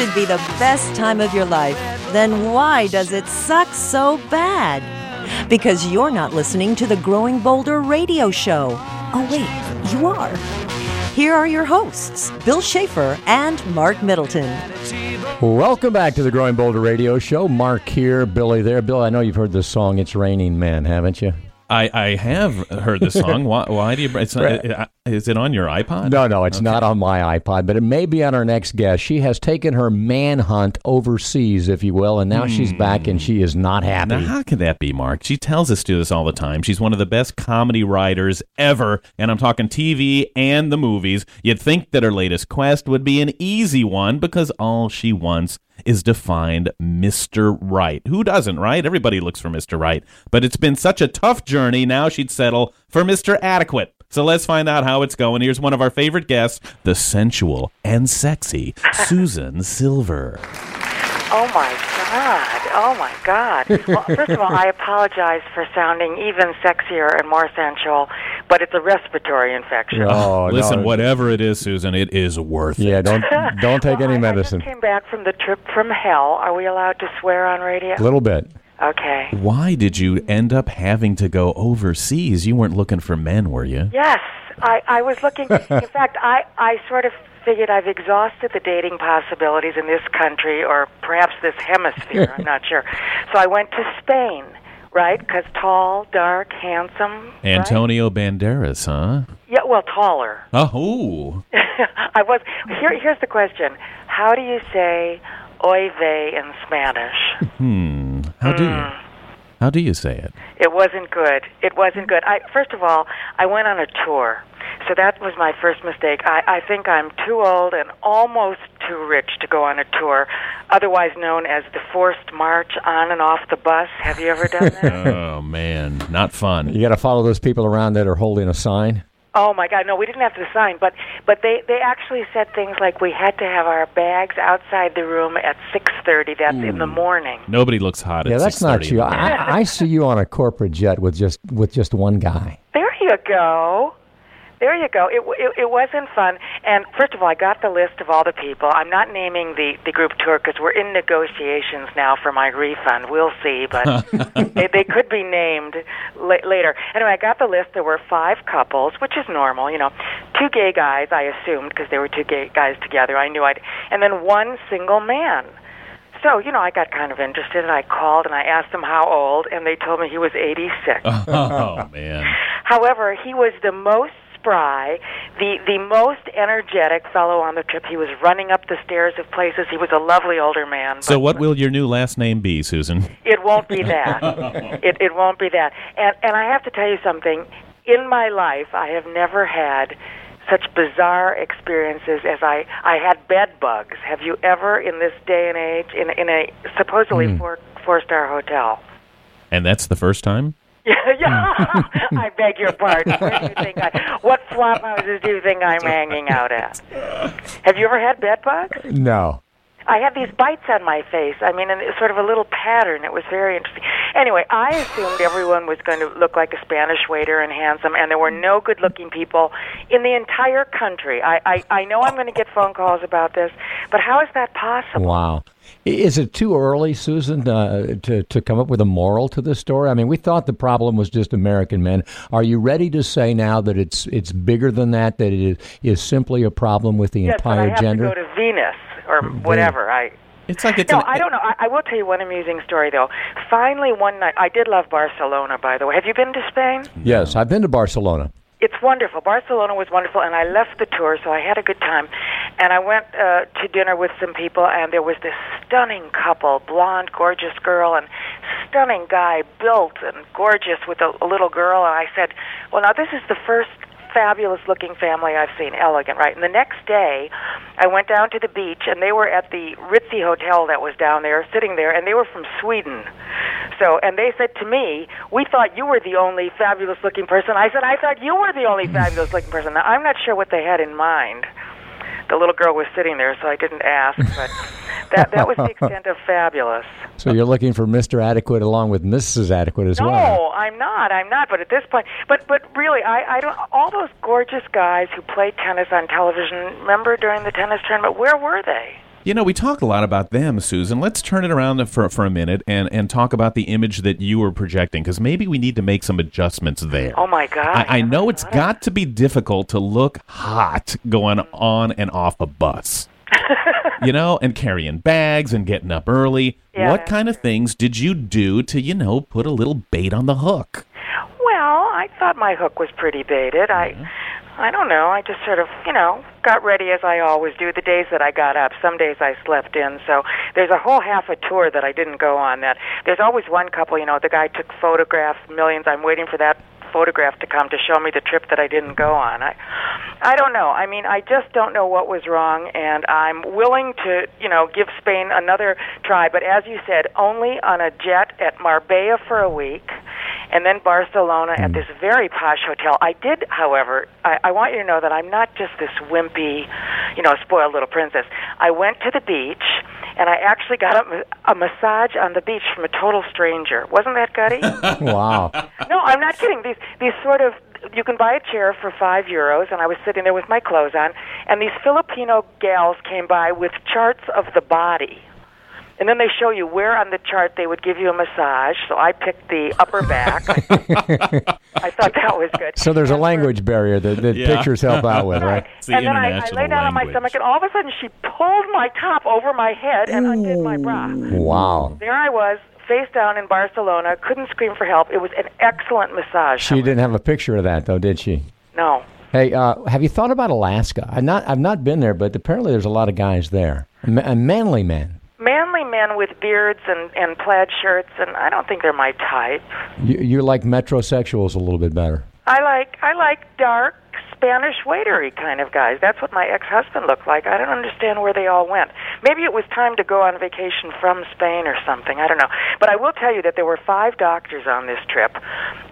should be the best time of your life, then why does it suck so bad? Because you're not listening to the Growing Bolder radio show. Oh, wait, you are. Here are your hosts, Bill Schaefer and Marc Middleton. Welcome back to the Growing Bolder Radio Show. Mark here, Billy there. Bill, I know you've heard the song "It's Raining Men," haven't you? I, I have heard the song. why, why do you? It's not, is it on your iPod? No, no, it's okay. not on my iPod, but it may be on our next guest. She has taken her manhunt overseas, if you will, and now mm. she's back and she is not happy. Now, how can that be, Mark? She tells us to this all the time. She's one of the best comedy writers ever, and I'm talking TV and the movies. You'd think that her latest quest would be an easy one because all she wants is to find Mr. Right. Who doesn't, right? Everybody looks for Mr. Right. But it's been such a tough journey, now she'd settle for Mr. Adequate. So let's find out how it's going. Here's one of our favorite guests, the sensual and sexy Susan Silver. Oh my God. Oh my God. Well, first of all, I apologize for sounding even sexier and more sensual, but it's a respiratory infection. Oh, listen, no. whatever it is, Susan, it is worth yeah, it. Yeah, don't don't take well, any I, medicine. I just came back from the trip from hell. Are we allowed to swear on radio? A little bit. Okay. Why did you end up having to go overseas? You weren't looking for men, were you? Yes. I, I was looking. in fact, I, I sort of figured I've exhausted the dating possibilities in this country or perhaps this hemisphere. I'm not sure. So I went to Spain, right? Because tall, dark, handsome. Antonio right? Banderas, huh? Yeah, well, taller. Oh. I was. Here, here's the question: How do you say "oy vey" in Spanish? Hmm. How do you? Hmm. How do you say it? It wasn't good. It wasn't good. I first of all, I went on a tour. So that was my first mistake. I, I think I'm too old and almost too rich to go on a tour, otherwise known as the forced march on and off the bus. Have you ever done that? oh man, not fun. You got to follow those people around that are holding a sign. Oh my God! No, we didn't have to sign, but but they they actually said things like we had to have our bags outside the room at six thirty. That's Ooh. in the hmm. morning. Nobody looks hot. Yeah, that's not you. I, I see you on a corporate jet with just with just one guy. There you go. There you go. It, it, it wasn't fun. And first of all, I got the list of all the people. I'm not naming the, the group tour because we're in negotiations now for my refund. We'll see, but they, they could be named la- later. Anyway, I got the list. There were five couples, which is normal, you know. Two gay guys, I assumed, because there were two gay guys together. I knew I'd. And then one single man. So, you know, I got kind of interested and I called and I asked them how old and they told me he was 86. Oh, man. However, he was the most spry, the the most energetic fellow on the trip. He was running up the stairs of places. He was a lovely older man. So, what will your new last name be, Susan? It won't be that. it it won't be that. And and I have to tell you something. In my life, I have never had such bizarre experiences as I I had bed bugs. Have you ever, in this day and age, in in a supposedly mm. four four star hotel? And that's the first time. Yeah. I beg your pardon. Where do you think I, what flop houses do you think I'm hanging out at? Have you ever had bed bugs? No. I had these bites on my face. I mean, and it's sort of a little pattern. It was very interesting. Anyway, I assumed everyone was going to look like a Spanish waiter and handsome, and there were no good-looking people in the entire country. I I, I know I'm going to get phone calls about this, but how is that possible? Wow. Is it too early, Susan, uh, to to come up with a moral to this story? I mean, we thought the problem was just American men. Are you ready to say now that it's it's bigger than that? That it is, is simply a problem with the yes, entire but I have gender? To go to Venus or whatever. I it's like it's no, an, I don't know. I, I will tell you one amusing story though. Finally, one night, I did love Barcelona. By the way, have you been to Spain? Yes, I've been to Barcelona. It's wonderful. Barcelona was wonderful, and I left the tour, so I had a good time. And I went uh, to dinner with some people, and there was this stunning couple, blonde, gorgeous girl, and stunning guy, built and gorgeous with a, a little girl. And I said, "Well, now this is the first fabulous looking family I've seen, elegant, right? And the next day, I went down to the beach, and they were at the Ritzy Hotel that was down there, sitting there, and they were from Sweden. So, and they said to me, "We thought you were the only fabulous looking person." I said, "I thought you were the only fabulous looking person." Now, I'm not sure what they had in mind the little girl was sitting there, so I didn't ask. But that that was the extent of fabulous. So you're looking for Mr. Adequate along with Mrs. Adequate as no, well. No, I'm not. I'm not. But at this point, but but really, I I don't. All those gorgeous guys who played tennis on television. Remember during the tennis tournament? Where were they? You know, we talk a lot about them, Susan. Let's turn it around for, for a minute and, and talk about the image that you were projecting because maybe we need to make some adjustments there. Oh my God! I, I know it's got to be difficult to look hot going on and off a bus. you know, and carrying bags and getting up early. Yeah. What kind of things did you do to, you know, put a little bait on the hook? Well, I thought my hook was pretty baited. I, mm-hmm. I don't know. I just sort of, you know, got ready as I always do. The days that I got up, some days I slept in. So there's a whole half a tour that I didn't go on. That there's always one couple. You know, the guy took photographs, millions. I'm waiting for that photograph to come to show me the trip that I didn't go on. I I don't know. I mean, I just don't know what was wrong and I'm willing to, you know, give Spain another try, but as you said, only on a jet at Marbella for a week and then Barcelona at hmm. this very posh hotel. I did, however, I, I want you to know that I'm not just this wimpy, you know, spoiled little princess. I went to the beach and I actually got a, a massage on the beach from a total stranger. Wasn't that gutty? Wow. no, I'm not kidding. These these sort of you can buy a chair for five euros, and I was sitting there with my clothes on, and these Filipino gals came by with charts of the body. And then they show you where on the chart they would give you a massage. So I picked the upper back. I thought that was good. So there's a And for- language barrier that, that Yeah. pictures help out with, right? It's the and then I, I lay down on my stomach, and all of a sudden she pulled my top over my head and undid my bra. Wow. There I was, face down in Barcelona, couldn't scream for help. It was an excellent massage. She didn't have a picture of that, though, did she? No. Hey, uh, have you thought about Alaska? I've not, I've not been there, but apparently there's a lot of guys there. Ma- uh, manly men. Men with beards and, and plaid shirts, and I don't think they're my type. You, you like metrosexuals a little bit better. I like I like dark Spanish waitery kind of guys. That's what my ex-husband looked like. I don't understand where they all went. Maybe it was time to go on vacation from Spain or something. I don't know. But I will tell you that there were five doctors on this trip,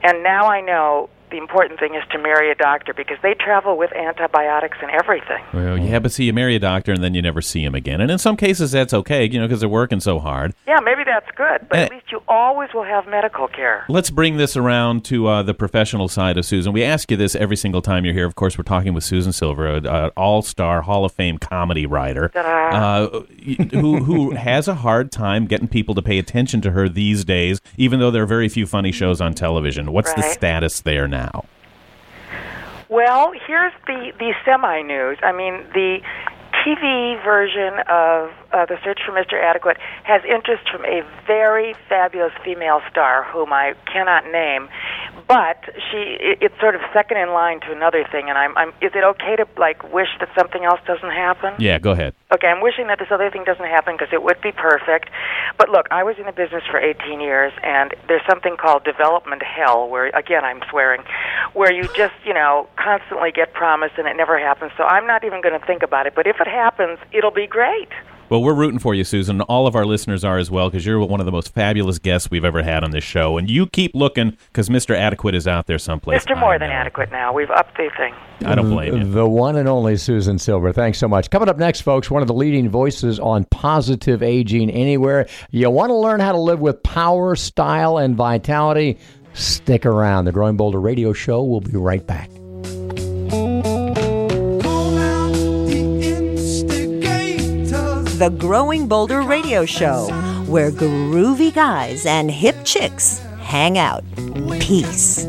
and now I know the important thing is to marry a doctor because they travel with antibiotics and everything. Well, yeah, but see, you marry a doctor and then you never see him again. And in some cases, that's okay, you know, because they're working so hard. Yeah, maybe that's good, but at Eh. least you always will have medical care. Let's bring this around to uh, the professional side of Susan. We ask you this every single time you're here. Of course, we're talking with Susan Silver, an all-star Hall of Fame comedy writer, uh, who who has a hard time getting people to pay attention to her these days, even though there are very few funny shows on television. What's the status there now? Well, here's the the semi news. I mean, the TV version of uh, The Search for Mr. Adequate has interest from a very fabulous female star whom I cannot name, but she it, it's sort of second in line to another thing. And I'm, I'm is it okay to like wish that something else doesn't happen? Yeah, go ahead. Okay, I'm wishing that this other thing doesn't happen because it would be perfect. But look, I was in the business for 18 years, and there's something called development hell, where again I'm swearing, where you just you know constantly get promised and it never happens. So I'm not even going to think about it. But if it happens, it'll be great. Well, we're rooting for you, Susan. All of our listeners are as well because you're one of the most fabulous guests we've ever had on this show. And you keep looking because Mr. Adequate is out there someplace. Mr. More Than. Adequate now. We've upped the thing. I don't blame you. The one and only Susan Silver. Thanks so much. Coming up next, folks, one of the leading voices on positive aging anywhere. You want to learn how to live with power, style, and vitality? Stick around. The Growing Bolder Radio Show will be right back. The Growing Bolder Radio Show, where groovy guys and hip chicks hang out. Peace.